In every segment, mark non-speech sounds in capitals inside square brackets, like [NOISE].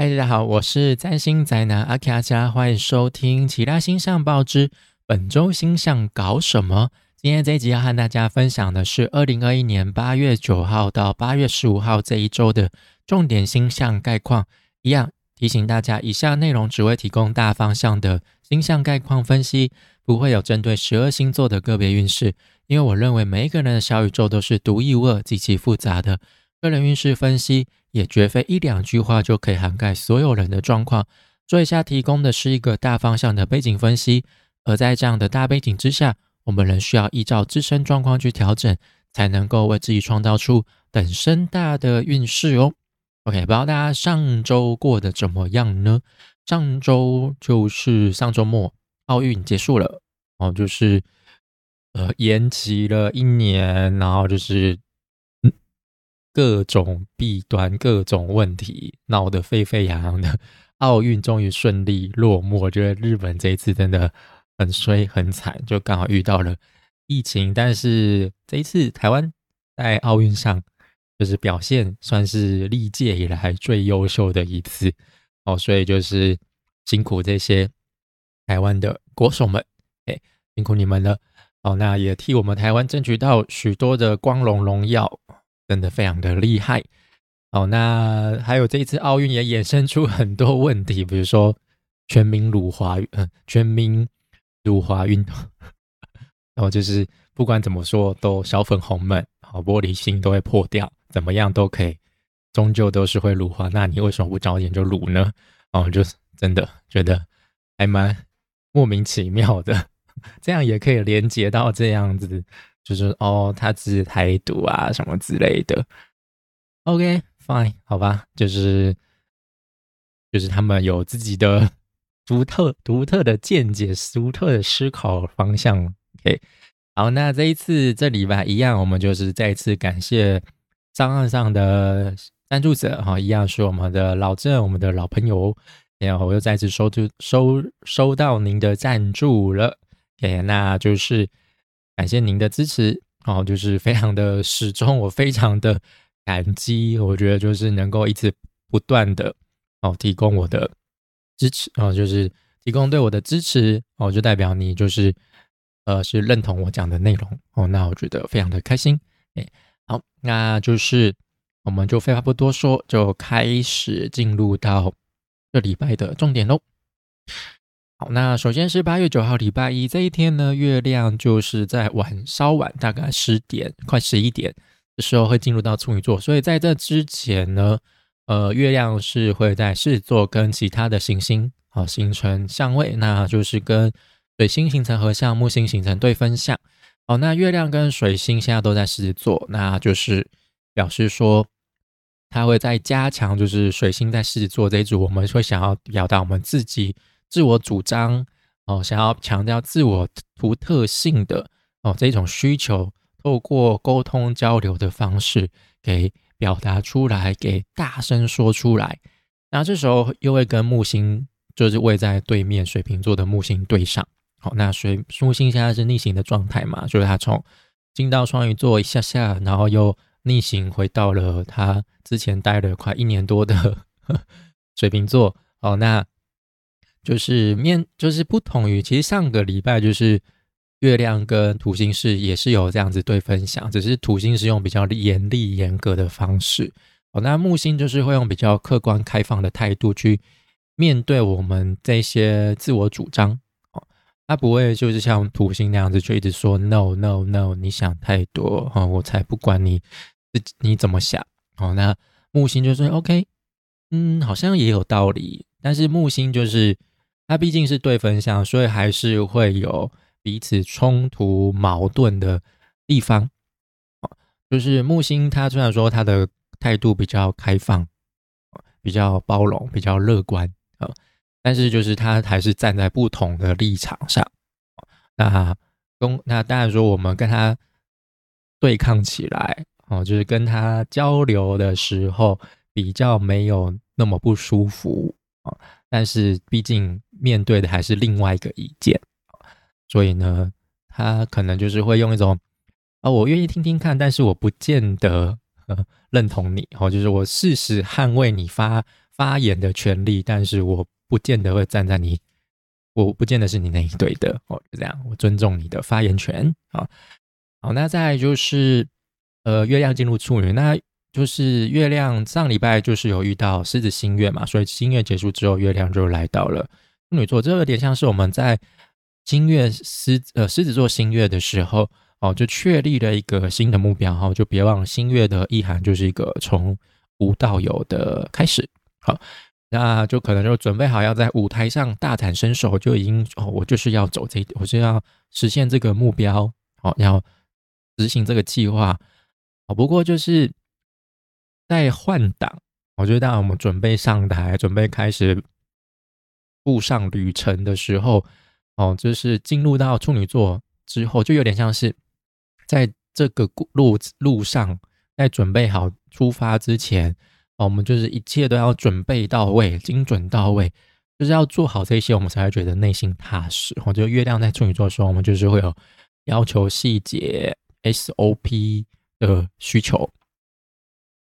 嗨，大家好，我是占星宅男阿卡加，欢迎收听其他星象报之本周星象搞什么。今天这一集要和大家分享的是二零二一年八月九号到八月十五号这一周的重点星象概况。一样提醒大家，以下内容只会提供大方向的星象概况分析，不会有针对十二星座的个别运势。因为我认为每一个人的小宇宙都是独一无二、极其复杂的，个人运势分析。也绝非一两句话就可以涵盖所有人的状况。以下提供的是一个大方向的背景分析，而在这样的大背景之下，我们仍需要依照自身状况去调整，才能够为自己创造出等身大的运势哦。OK，不知道大家上周过得怎么样呢？上周就是上周末奥运结束了哦，就是呃延期了一年，然后就是。各种弊端、各种问题闹得沸沸扬扬的 [LAUGHS] 奥运终于顺利落幕。我觉得日本这一次真的很衰很惨，就刚好遇到了疫情。但是这一次台湾在奥运上就是表现算是历届以来最优秀的一次哦，所以就是辛苦这些台湾的国手们，哎，辛苦你们了哦。那也替我们台湾争取到许多的光荣荣耀。真的非常的厉害哦。那还有这一次奥运也衍生出很多问题，比如说全民辱华，嗯，全民辱华运动，然后就是不管怎么说都小粉红们，好玻璃心都会破掉，怎么样都可以，终究都是会辱华。那你为什么不早点就辱呢？哦，就是真的觉得还蛮莫名其妙的，[LAUGHS] 这样也可以连接到这样子。就是哦，他是台独啊，什么之类的。OK，fine，好吧，就是就是他们有自己的 [LAUGHS] 独特独特的见解、独特的思考方向。OK，好，那这一次这礼拜一样，我们就是再一次感谢账岸上的赞助者哈，一样是我们的老郑，我们的老朋友。然后我又再次收就收收到您的赞助了。OK，那就是。感谢您的支持哦，就是非常的始终，我非常的感激。我觉得就是能够一直不断的哦提供我的支持哦，就是提供对我的支持哦，就代表你就是呃是认同我讲的内容哦。那我觉得非常的开心。哎，好，那就是我们就废话不多说，就开始进入到这礼拜的重点喽。好，那首先是八月九号礼拜一这一天呢，月亮就是在晚稍晚，大概十点快十一点的时候会进入到处女座，所以在这之前呢，呃，月亮是会在狮子座跟其他的行星好形成相位，那就是跟水星形成合相，木星形成对分相。好，那月亮跟水星现在都在狮子座，那就是表示说它会在加强，就是水星在狮子座这一组，我们会想要表达我们自己。自我主张哦，想要强调自我独特性的哦这种需求，透过沟通交流的方式给表达出来，给大声说出来。那这时候又会跟木星就是位在对面水瓶座的木星对上。好，那水木星现在是逆行的状态嘛，就是它从进到双鱼座一下下，然后又逆行回到了它之前待了快一年多的 [LAUGHS] 水瓶座。哦，那。就是面，就是不同于，其实上个礼拜就是月亮跟土星是也是有这样子对分享，只是土星是用比较严厉严格的方式，哦，那木星就是会用比较客观开放的态度去面对我们这些自我主张，哦，他不会就是像土星那样子就一直说 no no no，你想太多，哦，我才不管你自你怎么想，哦，那木星就说 OK，嗯，好像也有道理，但是木星就是。它毕竟是对分相，所以还是会有彼此冲突矛盾的地方。就是木星，它虽然说它的态度比较开放，比较包容，比较乐观啊，但是就是它还是站在不同的立场上。那跟那当然说，我们跟他对抗起来，哦，就是跟他交流的时候，比较没有那么不舒服啊。但是毕竟面对的还是另外一个意见，所以呢，他可能就是会用一种啊，我愿意听听看，但是我不见得认同你，哦，就是我事实捍卫你发发言的权利，但是我不见得会站在你，我不见得是你那一队的。哦，就这样，我尊重你的发言权。啊。好，那再就是呃，月亮进入处女，那就是月亮上礼拜就是有遇到狮子新月嘛，所以新月结束之后，月亮就来到了处女座，这有点像是我们在新月狮呃狮子座新月的时候哦，就确立了一个新的目标哈，就别忘新月的意涵就是一个从无到有的开始。好，那就可能就准备好要在舞台上大展身手，就已经哦，我就是要走这，我就要实现这个目标，好，要执行这个计划。哦，不过就是在换挡，我觉得当我们准备上台，准备开始步上旅程的时候，哦，就是进入到处女座之后，就有点像是在这个路路上，在准备好出发之前。哦我们就是一切都要准备到位，精准到位，就是要做好这些，我们才会觉得内心踏实。我觉得月亮在处女座的时候，我们就是会有要求细节 SOP 的需求。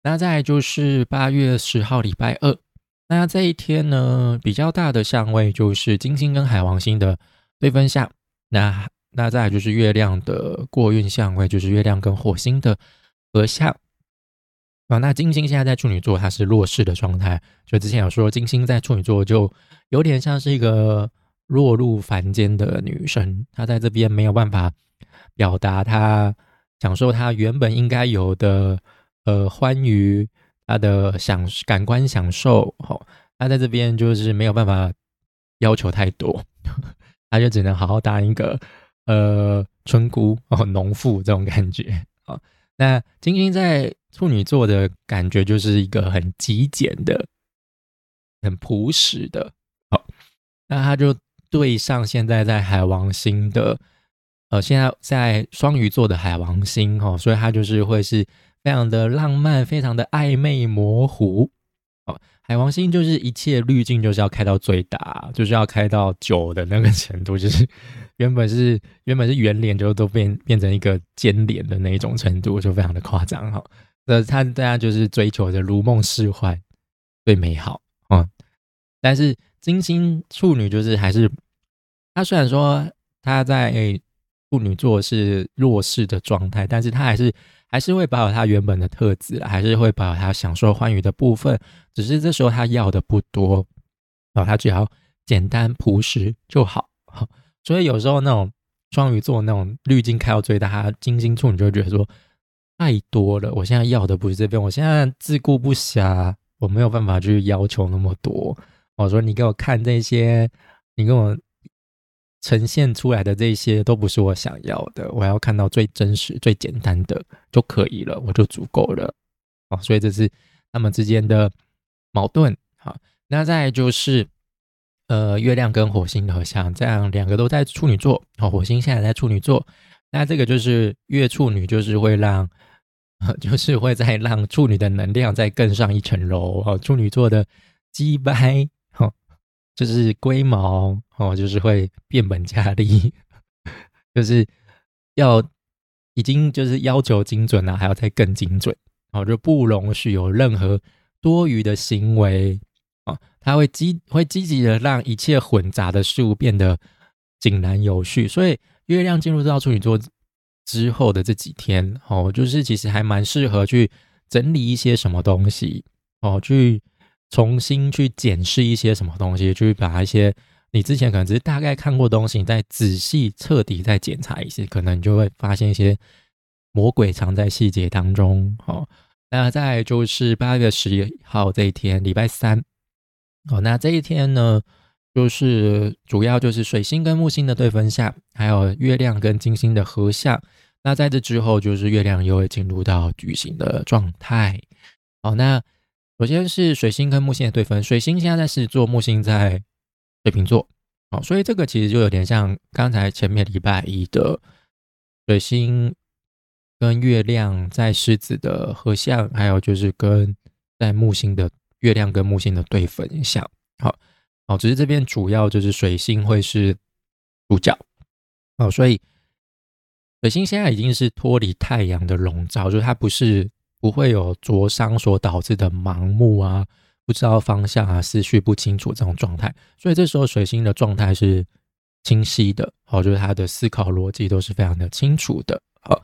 那再就是八月十号礼拜二，那这一天呢，比较大的相位就是金星跟海王星的对分相。那那再就是月亮的过运相位，就是月亮跟火星的合相。啊，那金星现在在处女座，它是弱势的状态。就之前有说，金星在处女座就有点像是一个落入凡间的女神，她在这边没有办法表达她享受她原本应该有的呃欢愉，他的享感官享受。哦，他在这边就是没有办法要求太多，[LAUGHS] 他就只能好好当一个呃村姑哦，农妇这种感觉。好，那金星在。处女座的感觉就是一个很极简的、很朴实的。好，那他就对上现在在海王星的，呃，现在在双鱼座的海王星哦，所以他就是会是非常的浪漫、非常的暧昧模糊。哦，海王星就是一切滤镜就是要开到最大，就是要开到九的那个程度，就是原本是 [LAUGHS] 原本是圆脸，就都变变成一个尖脸的那一种程度，就非常的夸张哈。呃，他大家就是追求着如梦似幻，最美好啊！但是金星处女就是还是，他虽然说他在处女座是弱势的状态，但是他还是还是会保有他原本的特质，还是会保有他享受欢愉的部分。只是这时候他要的不多啊，他只要简单朴实就好。[LAUGHS] 所以有时候那种双鱼座那种滤镜开到最大，他金星处女就觉得说。太多了，我现在要的不是这边，我现在自顾不暇，我没有办法去要求那么多。我说你给我看这些，你给我呈现出来的这些都不是我想要的，我要看到最真实、最简单的就可以了，我就足够了。哦，所以这是他们之间的矛盾。好，那再就是呃，月亮跟火星合相，这样两个都在处女座。哦，火星现在在处女座，那这个就是月处女，就是会让。[LAUGHS] 就是会再让处女的能量再更上一层楼哦，处女座的鸡掰，就是龟毛哦，就是会变本加厉，就是要已经就是要求精准了，还要再更精准哦，就不容许有任何多余的行为啊，他会积会积极的让一切混杂的事物变得井然有序，所以月亮进入到处女座。之后的这几天，哦，就是其实还蛮适合去整理一些什么东西，哦，去重新去检视一些什么东西，去把一些你之前可能只是大概看过东西，再仔细彻底再检查一些，可能你就会发现一些魔鬼藏在细节当中。哦，那再就是八月十一号这一天，礼拜三，哦，那这一天呢？就是主要就是水星跟木星的对分相，还有月亮跟金星的合相。那在这之后，就是月亮又会进入到巨形的状态。好，那首先是水星跟木星的对分，水星现在在狮子座，木星在水瓶座。好，所以这个其实就有点像刚才前面礼拜一的水星跟月亮在狮子的合相，还有就是跟在木星的月亮跟木星的对分相。好。哦，只是这边主要就是水星会是主角哦，所以水星现在已经是脱离太阳的笼罩，就是它不是不会有灼伤所导致的盲目啊，不知道方向啊，思绪不清楚这种状态。所以这时候水星的状态是清晰的，好，就是他的思考逻辑都是非常的清楚的，好。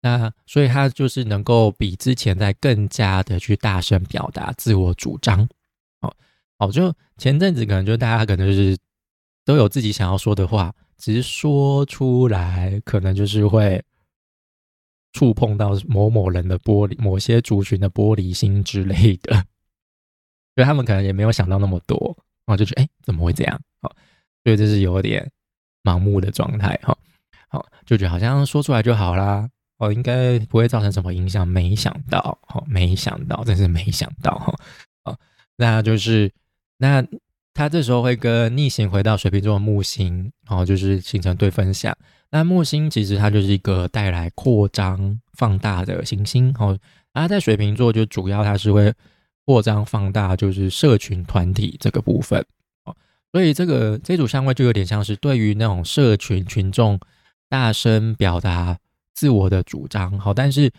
那所以他就是能够比之前在更加的去大声表达自我主张，好，好，就前阵子可能就大家可能就是都有自己想要说的话，只是说出来可能就是会触碰到某某人的玻璃，某些族群的玻璃心之类的，[LAUGHS] 所以他们可能也没有想到那么多，然后就觉得哎怎么会这样？好，所以这是有点盲目的状态，哈，好，就觉得好像说出来就好啦。哦，应该不会造成什么影响。没想到，哈，没想到，真是没想到，哈，哦，那就是那他这时候会跟逆行回到水瓶座的木星，然后就是形成对分享。那木星其实它就是一个带来扩张、放大的行星，哦，然后在水瓶座就主要它是会扩张、放大，就是社群团体这个部分，哦，所以这个这组相位就有点像是对于那种社群群众大声表达。自我的主张好，但是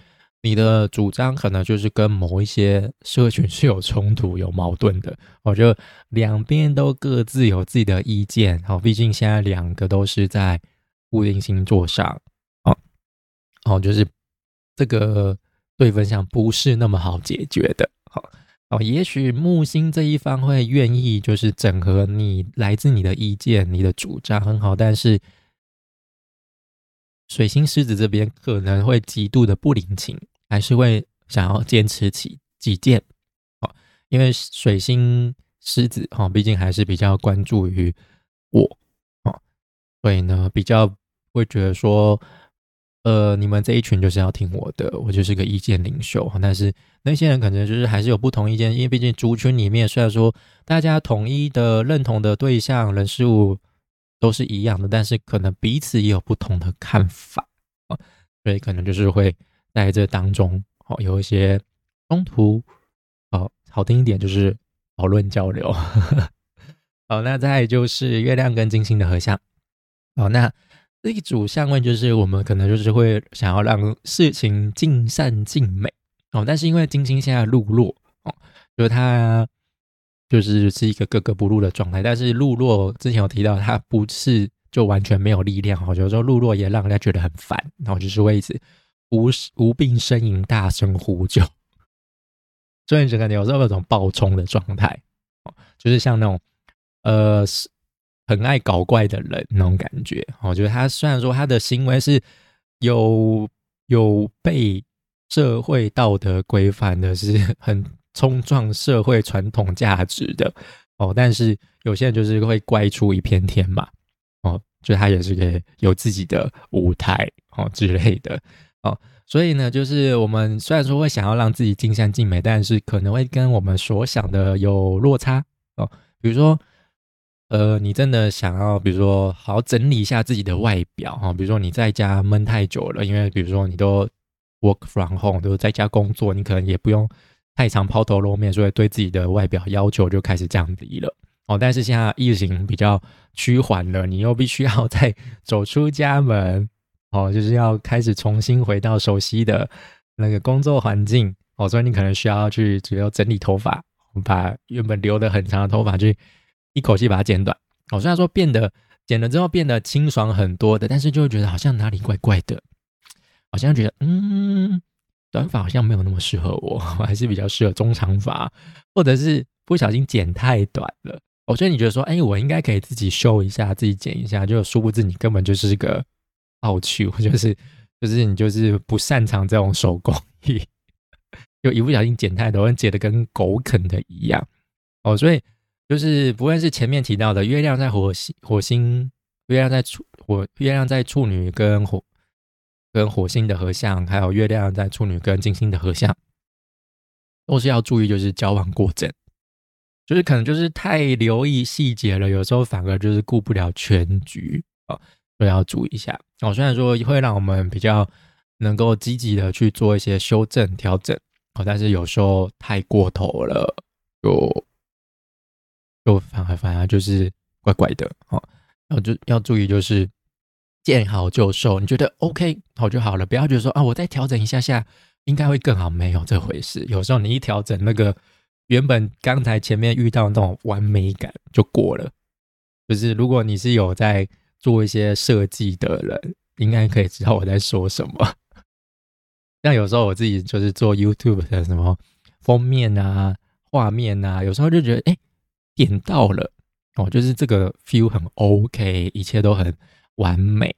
你的主张可能就是跟某一些社群是有冲突、有矛盾的。我觉得两边都各自有自己的意见。好，毕竟现在两个都是在固定星座上，哦，哦，就是这个对分享不是那么好解决的。好，哦，也许木星这一方会愿意就是整合你来自你的意见、你的主张很好，但是。水星狮子这边可能会极度的不领情，还是会想要坚持起己见，哦，因为水星狮子哈，毕竟还是比较关注于我，哦，所以呢，比较会觉得说，呃，你们这一群就是要听我的，我就是个意见领袖，但是那些人可能就是还是有不同意见，因为毕竟族群里面虽然说大家统一的认同的对象人事物。都是一样的，但是可能彼此也有不同的看法啊，所以可能就是会在这当中哦有一些冲突，哦好听一点就是讨论交流。[LAUGHS] 好，那再就是月亮跟金星的合相，哦，那这一组相位就是我们可能就是会想要让事情尽善尽美哦，但是因为金星现在入落哦，就是它。就是是一个格格不入的状态，但是路落之前有提到，他不是就完全没有力量哈，有时候路落也让人家觉得很烦，然后就是为此无无病呻吟，大声呼救，所以整个有时候有种暴冲的状态，就是像那种呃很爱搞怪的人那种感觉，我觉得他虽然说他的行为是有有被社会道德规范的，是很。冲撞社会传统价值的哦，但是有些人就是会怪出一片天嘛哦，就他也是个有自己的舞台哦之类的哦，所以呢，就是我们虽然说会想要让自己尽善尽美，但是可能会跟我们所想的有落差哦。比如说，呃，你真的想要，比如说好好整理一下自己的外表哈，比如说你在家闷太久了，因为比如说你都 work from home，都在家工作，你可能也不用。太常抛头露面，所以对自己的外表要求就开始降低了哦。但是现在疫情比较趋缓了，你又必须要再走出家门哦，就是要开始重新回到熟悉的那个工作环境哦，所以你可能需要去主要整理头发，把原本留的很长的头发去一口气把它剪短哦。虽然说变得剪了之后变得清爽很多的，但是就会觉得好像哪里怪怪的，好像觉得嗯。短发好像没有那么适合我，[LAUGHS] 我还是比较适合中长发，或者是不小心剪太短了。我觉得你觉得说，哎，我应该可以自己修一下，自己剪一下，就殊不知你根本就是个傲气，就是 [LAUGHS] 就是你就是不擅长这种手工艺，就一不小心剪太多，剪的跟狗啃的一样。哦，所以就是不论是前面提到的月亮在火星，火星月亮在处火，月亮在处女跟火。跟火星的合相，还有月亮在处女跟金星的合相，都是要注意，就是交往过正，就是可能就是太留意细节了，有时候反而就是顾不了全局啊，所以要注意一下。哦，虽然说会让我们比较能够积极的去做一些修正调整，哦，但是有时候太过头了，就就反而反而就是怪怪的哦，然后就要注意就是。见好就收，你觉得 OK 好就好了，不要觉得说啊，我再调整一下下应该会更好，没有这回事。有时候你一调整，那个原本刚才前面遇到那种完美感就过了。就是如果你是有在做一些设计的人，应该可以知道我在说什么。[LAUGHS] 像有时候我自己就是做 YouTube 的什么封面啊、画面啊，有时候就觉得哎，点到了哦，就是这个 feel 很 OK，一切都很完美。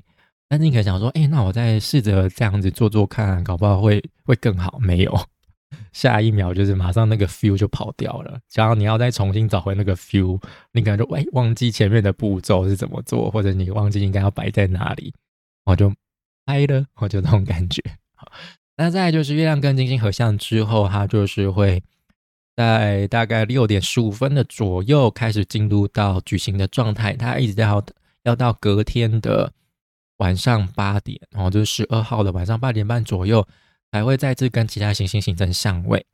但是你可以想说，哎，那我再试着这样子做做看，搞不好会会更好。没有，[LAUGHS] 下一秒就是马上那个 feel 就跑掉了。然后你要再重新找回那个 feel，你可能就哎忘记前面的步骤是怎么做，或者你忘记应该要摆在哪里，我就拍了，我就那种感觉。那再就是月亮跟金星合相之后，它就是会在大概六点十五分的左右开始进入到举行的状态，它一直要要到隔天的。晚上八点，然后就是十二号的晚上八点半左右，才会再次跟其他行星形成相位。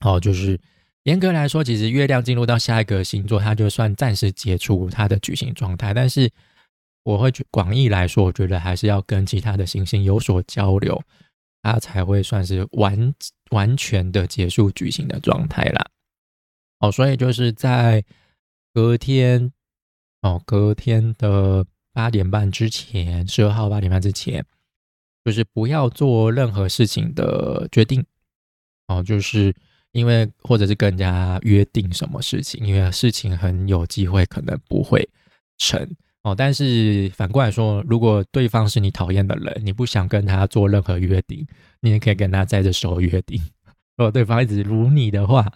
哦，就是严格来说，其实月亮进入到下一个星座，它就算暂时解除它的矩形状态。但是，我会广义来说，我觉得还是要跟其他的行星有所交流，它才会算是完完全的结束矩形的状态啦。哦，所以就是在隔天，哦，隔天的。八点半之前，十二号八点半之前，就是不要做任何事情的决定哦，就是因为或者是跟人家约定什么事情，因为事情很有机会可能不会成哦。但是反过来说，如果对方是你讨厌的人，你不想跟他做任何约定，你也可以跟他在这时候约定。如果对方一直如你的话。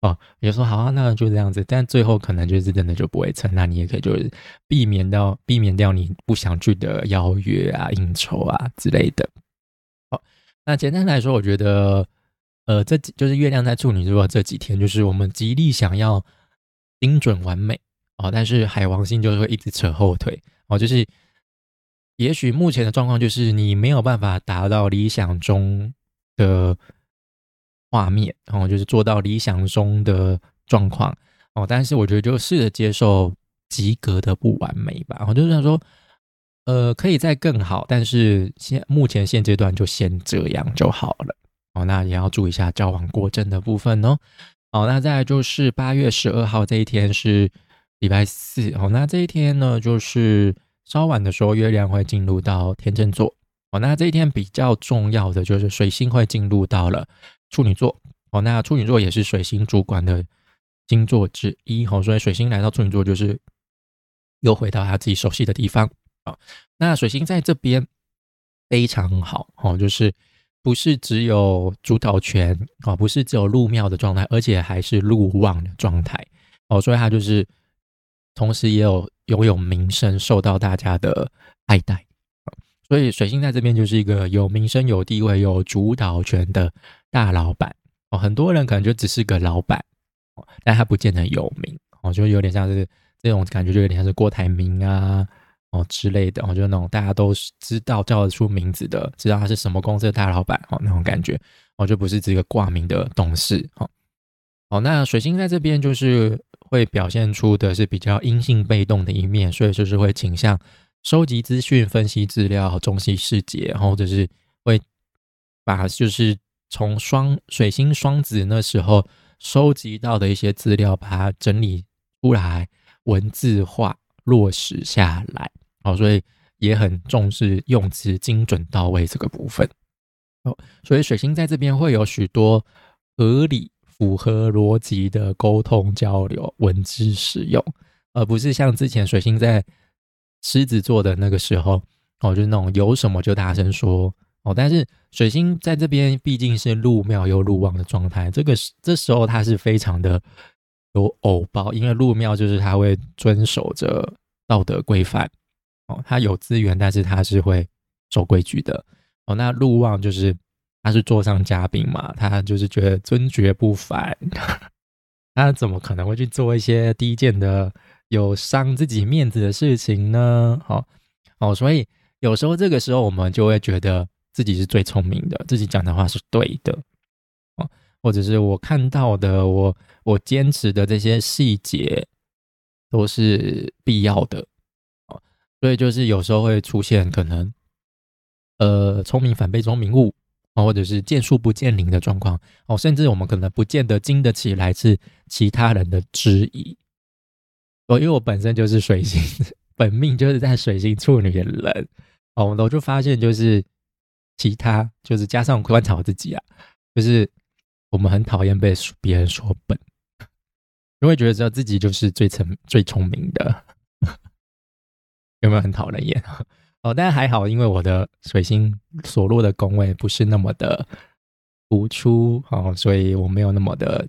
哦，也说好啊，那就这样子，但最后可能就是真的就不会成，那你也可以就是避免掉避免掉你不想去的邀约啊、应酬啊之类的。好，那简单来说，我觉得，呃，这就是月亮在处女座这几天，就是我们极力想要精准完美哦，但是海王星就是会一直扯后腿哦，就是也许目前的状况就是你没有办法达到理想中的。画面，然后就是做到理想中的状况哦，但是我觉得就试着接受及格的不完美吧。我就想说，呃，可以再更好，但是现目前现阶段就先这样就好了哦。那也要注意一下交往过正的部分哦。好，那再来就是八月十二号这一天是礼拜四哦。那这一天呢，就是稍晚的时候，月亮会进入到天秤座哦。那这一天比较重要的就是水星会进入到了。处女座哦，那处女座也是水星主管的星座之一哦，所以水星来到处女座就是又回到他自己熟悉的地方啊。那水星在这边非常好哦，就是不是只有主导权哦，不是只有入庙的状态，而且还是入旺的状态哦，所以他就是同时也有拥有名声，受到大家的爱戴所以水星在这边就是一个有名声、有地位、有主导权的。大老板哦，很多人可能就只是个老板哦，但他不见得有名哦，就有点像是这种感觉，就有点像是郭台铭啊哦之类的哦，就那种大家都知道叫得出名字的，知道他是什么公司的大老板哦那种感觉哦，就不是这个挂名的董事哦。好，那水星在这边就是会表现出的是比较阴性被动的一面，所以就是会倾向收集资讯、分析资料、中西细节，或者是会把就是。从双水星双子那时候收集到的一些资料，把它整理出来，文字化落实下来，哦，所以也很重视用词精准到位这个部分。哦，所以水星在这边会有许多合理、符合逻辑的沟通交流、文字使用，而不是像之前水星在狮子座的那个时候，哦，就是那种有什么就大声说。哦，但是水星在这边毕竟是入庙又入旺的状态，这个这时候它是非常的有偶包，因为入庙就是他会遵守着道德规范，哦，他有资源，但是他是会守规矩的，哦，那入旺就是他是座上嘉宾嘛，他就是觉得尊爵不凡，[LAUGHS] 他怎么可能会去做一些低贱的、有伤自己面子的事情呢？好，哦，所以有时候这个时候我们就会觉得。自己是最聪明的，自己讲的话是对的，哦，或者是我看到的，我我坚持的这些细节都是必要的，哦，所以就是有时候会出现可能，呃，聪明反被聪明误，哦，或者是见树不见林的状况哦，甚至我们可能不见得经得起来自其他人的质疑。哦，因为我本身就是水星，[LAUGHS] 本命就是在水星处女的人哦，我就发现就是其他就是加上观察我自己啊，[LAUGHS] 就是我们很讨厌被别人说笨，[LAUGHS] 因为觉得只有自己就是最聪最聪明的，[LAUGHS] 有没有很讨人厌？哦，但还好，因为我的水星所落的宫位不是那么的突出，哦，所以我没有那么的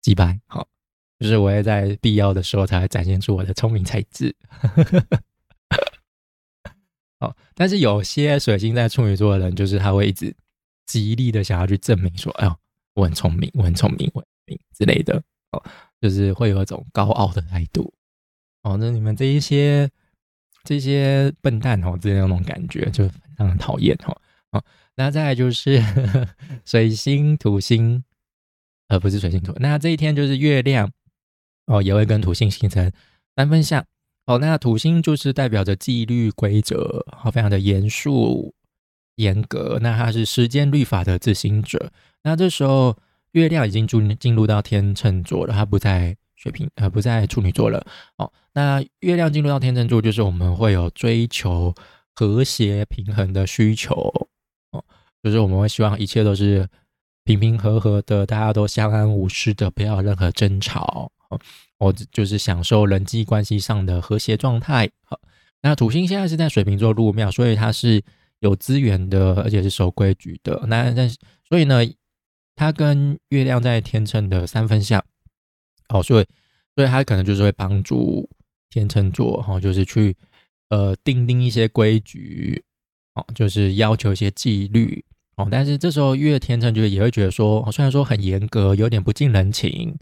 击败。好，就是我也在必要的时候才会展现出我的聪明才智。哦，但是有些水星在处女座的人，就是他会一直极力的想要去证明说：“哎呦，我很聪明，我很聪明，我很聪明之类的。”哦，就是会有一种高傲的态度。哦，那你们这一些。这些笨蛋哦，这样那种感觉就让人讨厌哦。哦，那再来就是 [LAUGHS] 水星、土星，呃不是水星土。那这一天就是月亮哦，也会跟土星形成三分相。哦，那土星就是代表着纪律规则，好，非常的严肃严格。那它是时间律法的执行者。那这时候月亮已经进进入到天秤座了，它不在。水瓶呃不在处女座了哦，那月亮进入到天秤座，就是我们会有追求和谐平衡的需求哦，就是我们会希望一切都是平平和和的，大家都相安无事的，不要有任何争吵哦，我就是享受人际关系上的和谐状态。好，那土星现在是在水瓶座入庙，所以它是有资源的，而且是守规矩的。那但是所以呢，它跟月亮在天秤的三分相。哦，所以，所以他可能就是会帮助天秤座，哈，就是去呃定定一些规矩，哦，就是要求一些纪律，哦，但是这时候月天秤就也会觉得说，虽然说很严格，有点不近人情，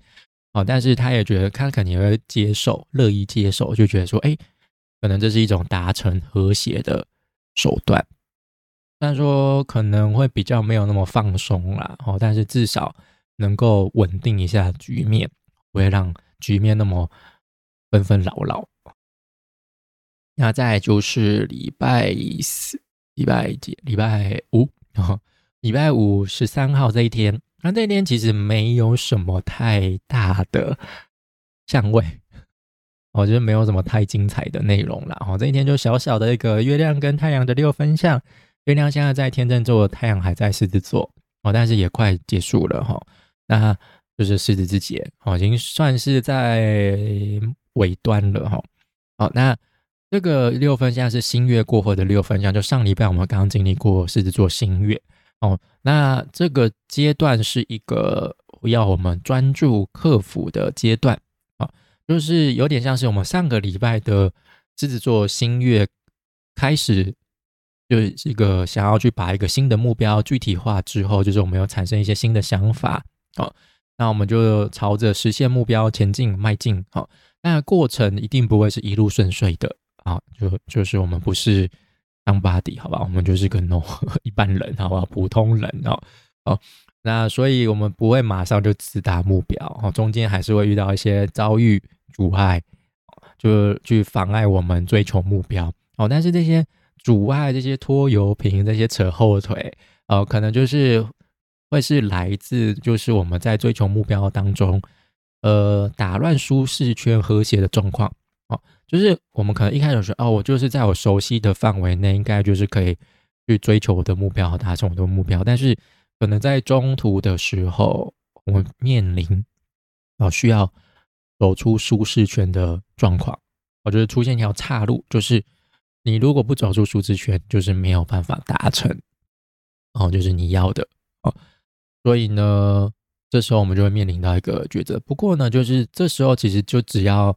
哦，但是他也觉得他肯定会接受，乐意接受，就觉得说，哎，可能这是一种达成和谐的手段，虽然说可能会比较没有那么放松啦，哦，但是至少能够稳定一下局面。不会让局面那么纷纷扰扰。那再就是礼拜四、礼拜几、礼拜五哦 [LAUGHS] 礼拜五十三号这一天，那这一天其实没有什么太大的相位，我觉得没有什么太精彩的内容了。哦，这一天就小小的一个月亮跟太阳的六分相，月亮现在在天秤座，太阳还在狮子座哦，但是也快结束了哈。那就是狮子之节，哦，已经算是在尾端了哈。好，那这个六分相是新月过后的六分相，就上礼拜我们刚刚经历过狮子座新月哦。那这个阶段是一个要我们专注克服的阶段啊，就是有点像是我们上个礼拜的狮子座新月开始，就是一个想要去把一个新的目标具体化之后，就是我们有产生一些新的想法哦。那我们就朝着实现目标前进迈进，好，那过程一定不会是一路顺遂的，啊，就就是我们不是当 body 好吧，我们就是个 no [LAUGHS] 一般人，好吧，普通人哦，哦，那所以我们不会马上就直达目标，哦，中间还是会遇到一些遭遇阻碍，就去妨碍我们追求目标，哦，但是这些阻碍、这些拖油瓶、这些扯后腿，哦，可能就是。会是来自就是我们在追求目标当中，呃，打乱舒适圈和谐的状况，就是我们可能一开始说哦，我就是在我熟悉的范围内，应该就是可以去追求我的目标达成我的目标，但是可能在中途的时候，我面临哦需要走出舒适圈的状况，我觉得出现一条岔路，就是你如果不走出舒适圈，就是没有办法达成哦，就是你要的哦。所以呢，这时候我们就会面临到一个抉择。不过呢，就是这时候其实就只要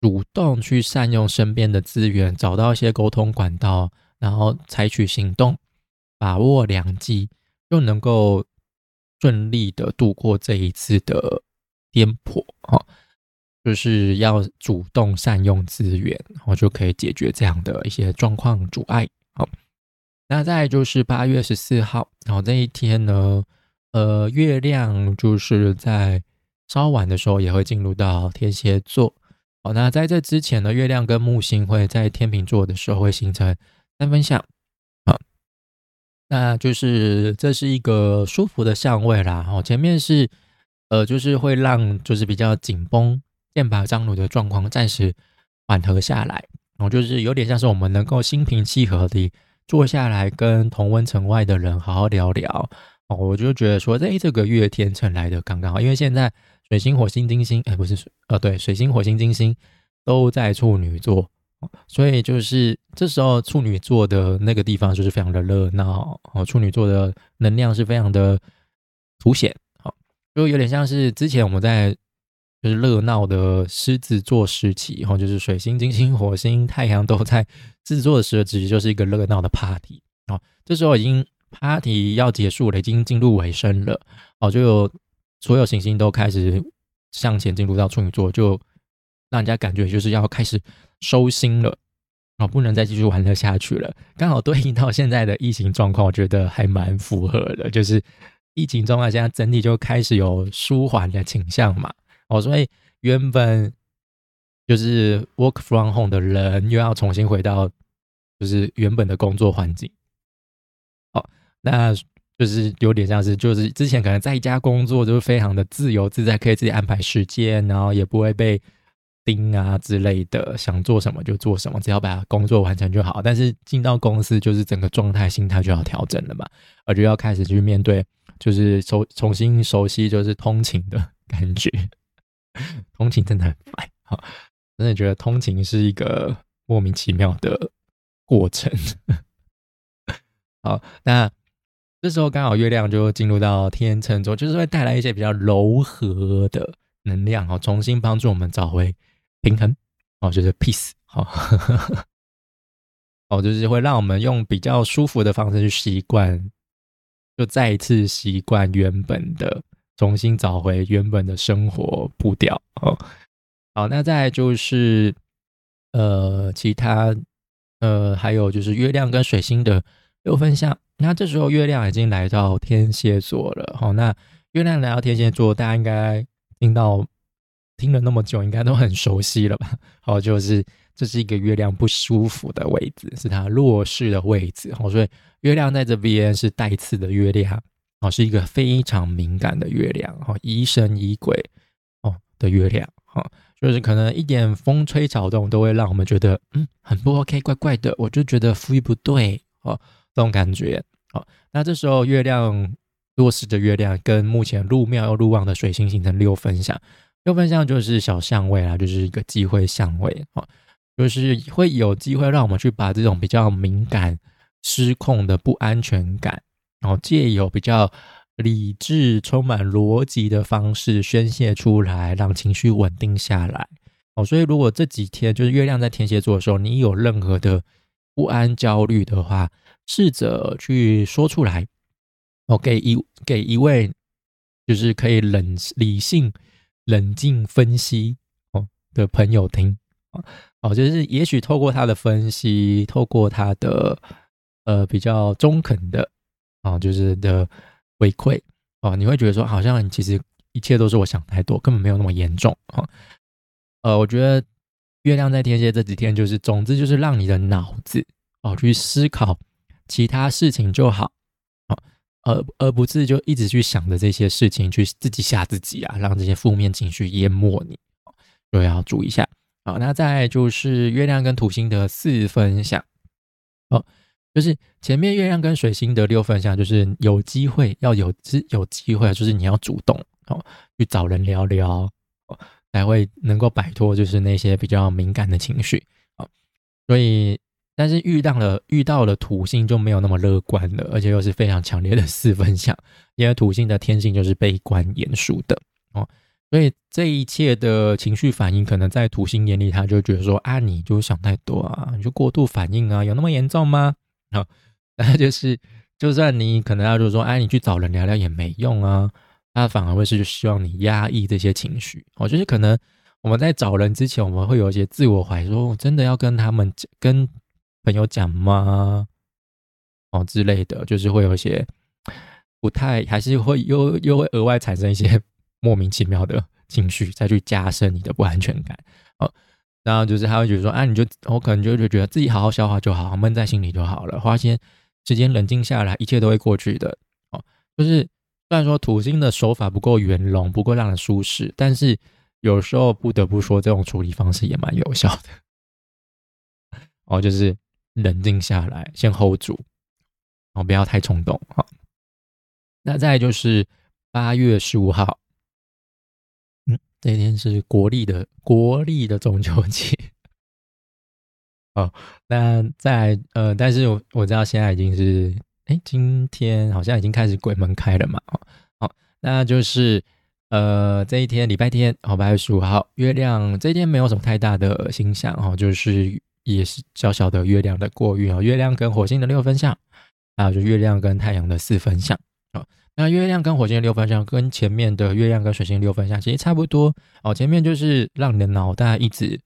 主动去善用身边的资源，找到一些沟通管道，然后采取行动，把握良机，就能够顺利的度过这一次的颠簸。哈，就是要主动善用资源，然后就可以解决这样的一些状况阻碍。好，那再就是八月十四号，然后这一天呢。呃，月亮就是在稍晚的时候也会进入到天蝎座。好，那在这之前呢，月亮跟木星会在天秤座的时候会形成三分相。啊，那就是这是一个舒服的相位啦。哦，前面是呃，就是会让就是比较紧绷、剑拔张弩的状况暂时缓和下来。然哦，就是有点像是我们能够心平气和的坐下来跟同温层外的人好好聊聊。哦，我就觉得说，哎，这个月天秤来的刚刚好，因为现在水星、火星、金星，哎，不是水，呃，对，水星、火星、金星都在处女座。所以就是这时候处女座的那个地方就是非常的热闹哦，处女座的能量是非常的凸显，好，就有点像是之前我们在就是热闹的狮子座时期，然后就是水星、金星、火星、太阳都在狮子座的时候，其实就是一个热闹的 party 哦。这时候已经 party 要结束了，已经进入尾声了哦，就有所有行星都开始向前进入到处女座，就让人家感觉就是要开始。收心了啊，不能再继续玩得下去了。刚好对应到现在的疫情状况，我觉得还蛮符合的。就是疫情状况现在整体就开始有舒缓的倾向嘛。哦，所以原本就是 work from home 的人，又要重新回到就是原本的工作环境。哦，那就是有点像是，就是之前可能在家工作，就是非常的自由自在，可以自己安排时间，然后也不会被。盯啊之类的，想做什么就做什么，只要把工作完成就好。但是进到公司，就是整个状态、心态就要调整了嘛，而就要开始去面对，就是重重新熟悉，就是通勤的 [LAUGHS] 感觉。通勤真的很烦，好，真的觉得通勤是一个莫名其妙的过程。[LAUGHS] 好，那这时候刚好月亮就进入到天秤座，就是会带来一些比较柔和的能量，哦，重新帮助我们找回。平衡哦，就是 peace 好，[LAUGHS] 哦，就是会让我们用比较舒服的方式去习惯，就再一次习惯原本的，重新找回原本的生活步调哦。好，那再就是呃，其他呃，还有就是月亮跟水星的六分相。那这时候月亮已经来到天蝎座了，好，那月亮来到天蝎座，大家应该听到。听了那么久，应该都很熟悉了吧？[LAUGHS] 好，就是这是一个月亮不舒服的位置，是它弱势的位置。好，所以月亮在这边是带刺的月亮，哦，是一个非常敏感的月亮，哦，疑神疑鬼哦的月亮，哦，就是可能一点风吹草动都会让我们觉得，嗯，很不 OK，怪怪的，我就觉得呼吸不对，哦，这种感觉。好，那这时候月亮弱势的月亮跟目前入庙又入旺的水星形成六分相。六分相就是小相位啦，就是一个机会相位啊，就是会有机会让我们去把这种比较敏感、失控的不安全感，然后借由比较理智、充满逻辑的方式宣泄出来，让情绪稳定下来。哦，所以如果这几天就是月亮在天蝎座的时候，你有任何的不安、焦虑的话，试着去说出来，哦，给一给一位就是可以冷理性。冷静分析哦的朋友听，哦，就是也许透过他的分析，透过他的呃比较中肯的啊，就是的回馈哦，你会觉得说，好像其实一切都是我想太多，根本没有那么严重啊。呃，我觉得月亮在天蝎这几天，就是总之就是让你的脑子哦去思考其他事情就好。而而不是就一直去想着这些事情，去自己吓自己啊，让这些负面情绪淹没你，就要注意一下。好，那再就是月亮跟土星的四分相，哦，就是前面月亮跟水星的六分相，就是有机会要有是有机会，就是你要主动哦去找人聊聊哦，才会能够摆脱就是那些比较敏感的情绪啊，所以。但是遇到了遇到了土星就没有那么乐观了，而且又是非常强烈的四分相，因为土星的天性就是悲观严肃的哦，所以这一切的情绪反应，可能在土星眼里，他就觉得说啊，你就想太多啊，你就过度反应啊，有那么严重吗？好，[LAUGHS] 那就是就算你可能要就是说，哎，你去找人聊聊也没用啊，他反而会是希望你压抑这些情绪哦，就是可能我们在找人之前，我们会有一些自我怀疑，说我真的要跟他们跟。朋友讲吗？哦之类的，就是会有一些不太，还是会又又会额外产生一些 [LAUGHS] 莫名其妙的情绪，再去加深你的不安全感。哦，然后就是他会觉得说，啊，你就我可能就就觉得自己好好消化就好，闷在心里就好了，花些时间冷静下来，一切都会过去的。哦，就是虽然说土星的手法不够圆融，不够让人舒适，但是有时候不得不说，这种处理方式也蛮有效的。哦，就是冷静下来，先 hold 住，哦，不要太冲动。好，那再就是八月十五号，嗯，这一天是国历的国历的中秋节。哦，那在呃，但是我我知道现在已经是，哎，今天好像已经开始鬼门开了嘛，哦，好，那就是呃这一天礼拜天，哦，八月十五号，月亮这一天没有什么太大的星象，哦，就是也是小小的月亮的过运哦，月亮跟火星的六分相，还有就月亮跟太阳的四分相，哦，那月亮跟火星的六分相跟前面的月亮跟水星六分相其实差不多，哦，前面就是让你的脑袋一直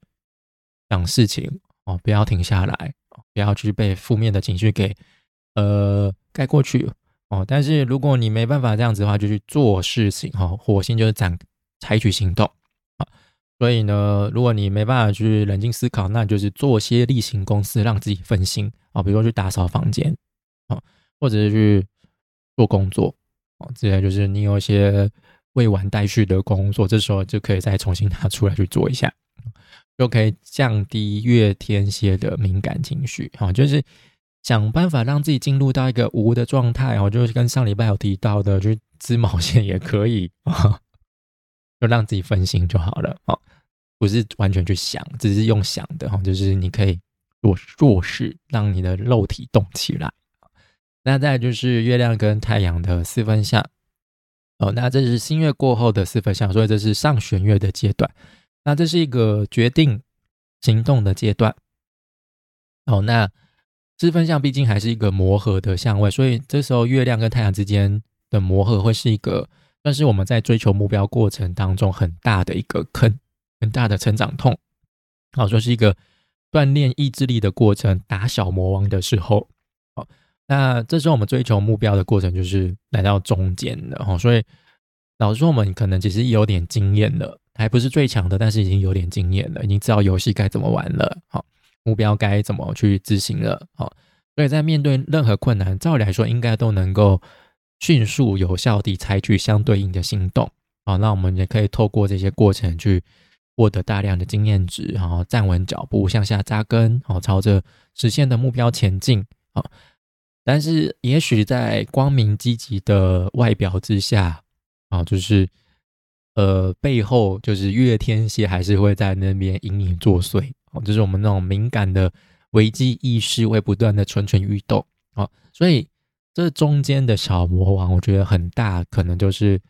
想事情。哦，不要停下来，不要去被负面的情绪给呃盖过去哦。但是如果你没办法这样子的话，就去做事情哈。火星就是展采取行动。所以呢，如果你没办法去冷静思考，那就是做些例行公事，让自己分心啊。比如说去打扫房间啊，或者是去做工作哦。这些就是你有一些未完待续的工作，这时候就可以再重新拿出来去做一下。就可以降低月天蝎的敏感情绪，哈，就是想办法让自己进入到一个无的状态，哦，就是跟上礼拜有提到的，就是织毛线也可以啊，[LAUGHS] 就让自己分心就好了，哦，不是完全去想，只是用想的，哈，就是你可以做做事，让你的肉体动起来。那再就是月亮跟太阳的四分相，哦，那这是新月过后的四分相，所以这是上弦月的阶段。那这是一个决定行动的阶段，哦，那四分相毕竟还是一个磨合的相位，所以这时候月亮跟太阳之间的磨合会是一个，算是我们在追求目标过程当中很大的一个坑，很大的成长痛，好，说是一个锻炼意志力的过程，打小魔王的时候，好，那这时候我们追求目标的过程就是来到中间的，哦，所以老实说，我们可能其实有点经验了。还不是最强的，但是已经有点经验了，已经知道游戏该怎么玩了，好，目标该怎么去执行了，好，所以在面对任何困难，照理来说应该都能够迅速有效地采取相对应的行动，好，那我们也可以透过这些过程去获得大量的经验值，然后站稳脚步，向下扎根，好，朝着实现的目标前进，好，但是也许在光明积极的外表之下，啊，就是。呃，背后就是月天蝎还是会在那边隐隐作祟哦，就是我们那种敏感的危机意识会不断的蠢蠢欲动啊，所以这中间的小魔王，我觉得很大可能就是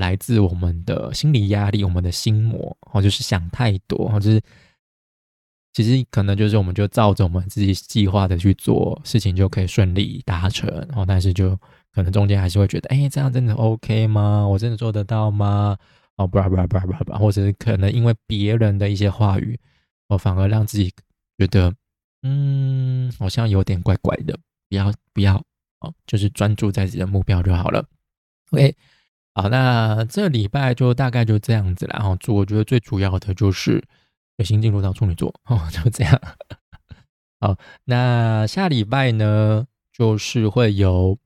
来自我们的心理压力，我们的心魔哦，就是想太多哦，就是其实可能就是我们就照着我们自己计划的去做事情就可以顺利达成哦，但是就可能中间还是会觉得，哎，这样真的 OK 吗？我真的做得到吗？哦，不啦不啦不啦不啦，或者是可能因为别人的一些话语，我反而让自己觉得，嗯，好像有点怪怪的。不要不要，哦，就是专注在自己的目标就好了。OK，好，那这礼拜就大概就这样子了。然后，我觉得最主要的就是水星进入到处女座，哦，就这样。好，那下礼拜呢，就是会有，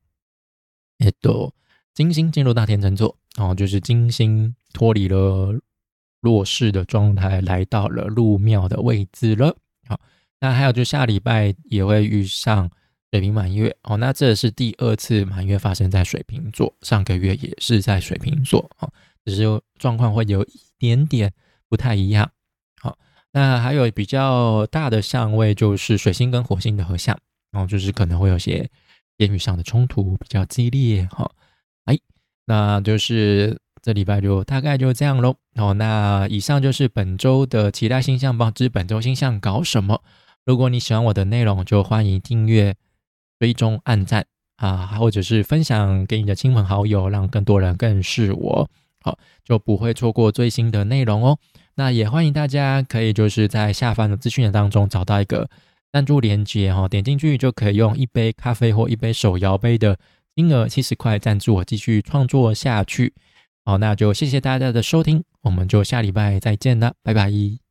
えっと。金星进入大天秤座，哦，就是金星脱离了弱势的状态，来到了入庙的位置了。好，那还有就下礼拜也会遇上 水瓶满月，哦，那这是第二次满月发生在水瓶座，上个月也是在水瓶座，哦，只是状况会有一点点不太一样。好，那还有比较大的相位就是水星跟火星的合相，哦就是可能会有些言语上的冲突比较激烈，哈。那就是这礼拜就大概就这样喽。哦，那以上就是本周的其他星象报之本周星象搞什么？如果你喜欢我的内容，就欢迎订阅、追踪、按赞啊，或者是分享给你的亲朋好友，让更多人更识我，好就不会错过最新的内容哦。那也欢迎大家可以就是在下方的资讯当中找到一个赞助连接哈，点进去就可以用一杯咖啡或一杯手摇杯的。金额七十块赞助我继续创作下去，好，那就谢谢大家的收听，我们就下礼拜再见了，拜拜。